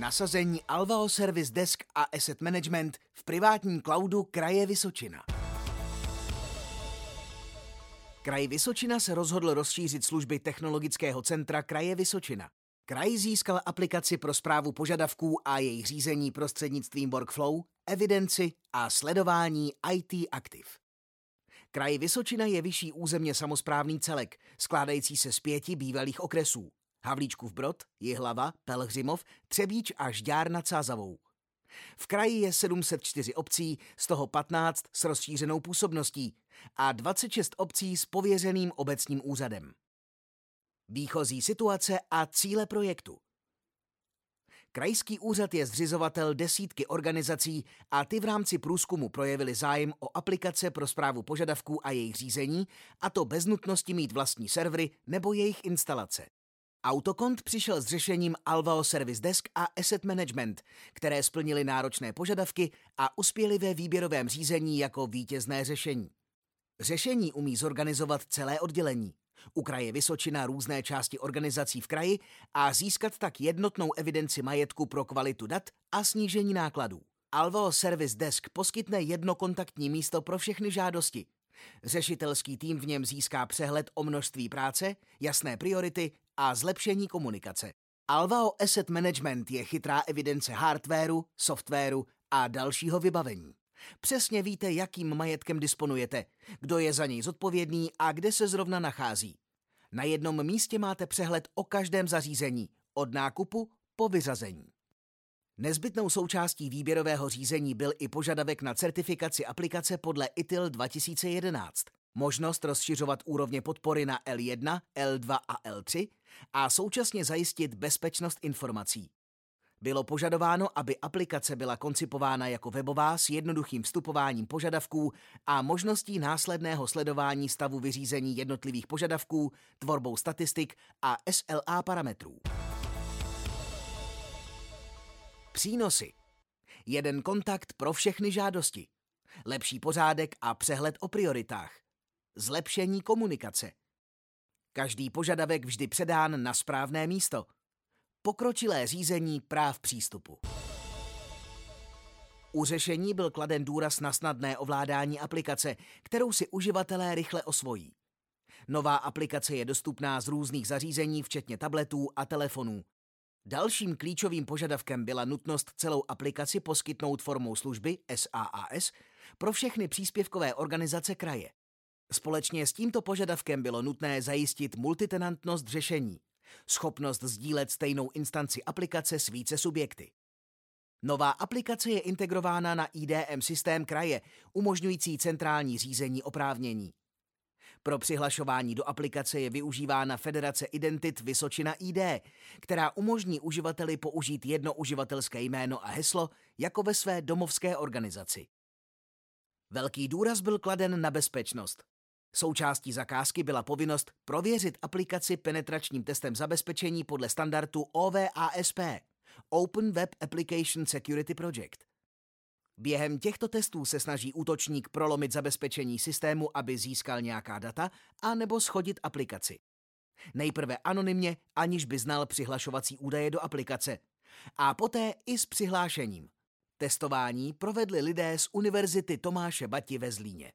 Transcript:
Nasazení Alvao Service Desk a Asset Management v privátním cloudu kraje Vysočina. Kraj Vysočina se rozhodl rozšířit služby Technologického centra kraje Vysočina. Kraj získal aplikaci pro zprávu požadavků a jejich řízení prostřednictvím workflow, evidenci a sledování IT aktiv. Kraj Vysočina je vyšší územně samozprávný celek, skládající se z pěti bývalých okresů. Havlíčkův Brod, Jihlava, Pelhřimov, Třebíč a Žďár nad Sázavou. V kraji je 704 obcí, z toho 15 s rozšířenou působností a 26 obcí s pověřeným obecním úřadem. Výchozí situace a cíle projektu. Krajský úřad je zřizovatel desítky organizací a ty v rámci průzkumu projevili zájem o aplikace pro zprávu požadavků a jejich řízení, a to bez nutnosti mít vlastní servery nebo jejich instalace. Autokont přišel s řešením Alvao Service Desk a Asset Management, které splnily náročné požadavky a uspěly ve výběrovém řízení jako vítězné řešení. Řešení umí zorganizovat celé oddělení. U kraje Vysočina různé části organizací v kraji a získat tak jednotnou evidenci majetku pro kvalitu dat a snížení nákladů. Alvao Service Desk poskytne jedno kontaktní místo pro všechny žádosti. Řešitelský tým v něm získá přehled o množství práce, jasné priority a zlepšení komunikace. Alvao Asset Management je chytrá evidence hardwareu, softwaru a dalšího vybavení. Přesně víte, jakým majetkem disponujete, kdo je za něj zodpovědný a kde se zrovna nachází. Na jednom místě máte přehled o každém zařízení, od nákupu po vyřazení. Nezbytnou součástí výběrového řízení byl i požadavek na certifikaci aplikace podle ITIL 2011, možnost rozšiřovat úrovně podpory na L1, L2 a L3 a současně zajistit bezpečnost informací. Bylo požadováno, aby aplikace byla koncipována jako webová s jednoduchým vstupováním požadavků a možností následného sledování stavu vyřízení jednotlivých požadavků, tvorbou statistik a SLA parametrů. Přínosy. Jeden kontakt pro všechny žádosti. Lepší pořádek a přehled o prioritách. Zlepšení komunikace. Každý požadavek vždy předán na správné místo. Pokročilé řízení práv přístupu. U řešení byl kladen důraz na snadné ovládání aplikace, kterou si uživatelé rychle osvojí. Nová aplikace je dostupná z různých zařízení, včetně tabletů a telefonů. Dalším klíčovým požadavkem byla nutnost celou aplikaci poskytnout formou služby SaaS pro všechny příspěvkové organizace kraje. Společně s tímto požadavkem bylo nutné zajistit multitenantnost řešení, schopnost sdílet stejnou instanci aplikace s více subjekty. Nová aplikace je integrována na IDM systém kraje, umožňující centrální řízení oprávnění. Pro přihlašování do aplikace je využívána Federace identit Vysočina ID, která umožní uživateli použít jedno uživatelské jméno a heslo jako ve své domovské organizaci. Velký důraz byl kladen na bezpečnost. Součástí zakázky byla povinnost prověřit aplikaci penetračním testem zabezpečení podle standardu OVASP Open Web Application Security Project. Během těchto testů se snaží útočník prolomit zabezpečení systému, aby získal nějaká data, a nebo schodit aplikaci. Nejprve anonymně, aniž by znal přihlašovací údaje do aplikace. A poté i s přihlášením. Testování provedli lidé z Univerzity Tomáše Bati ve Zlíně.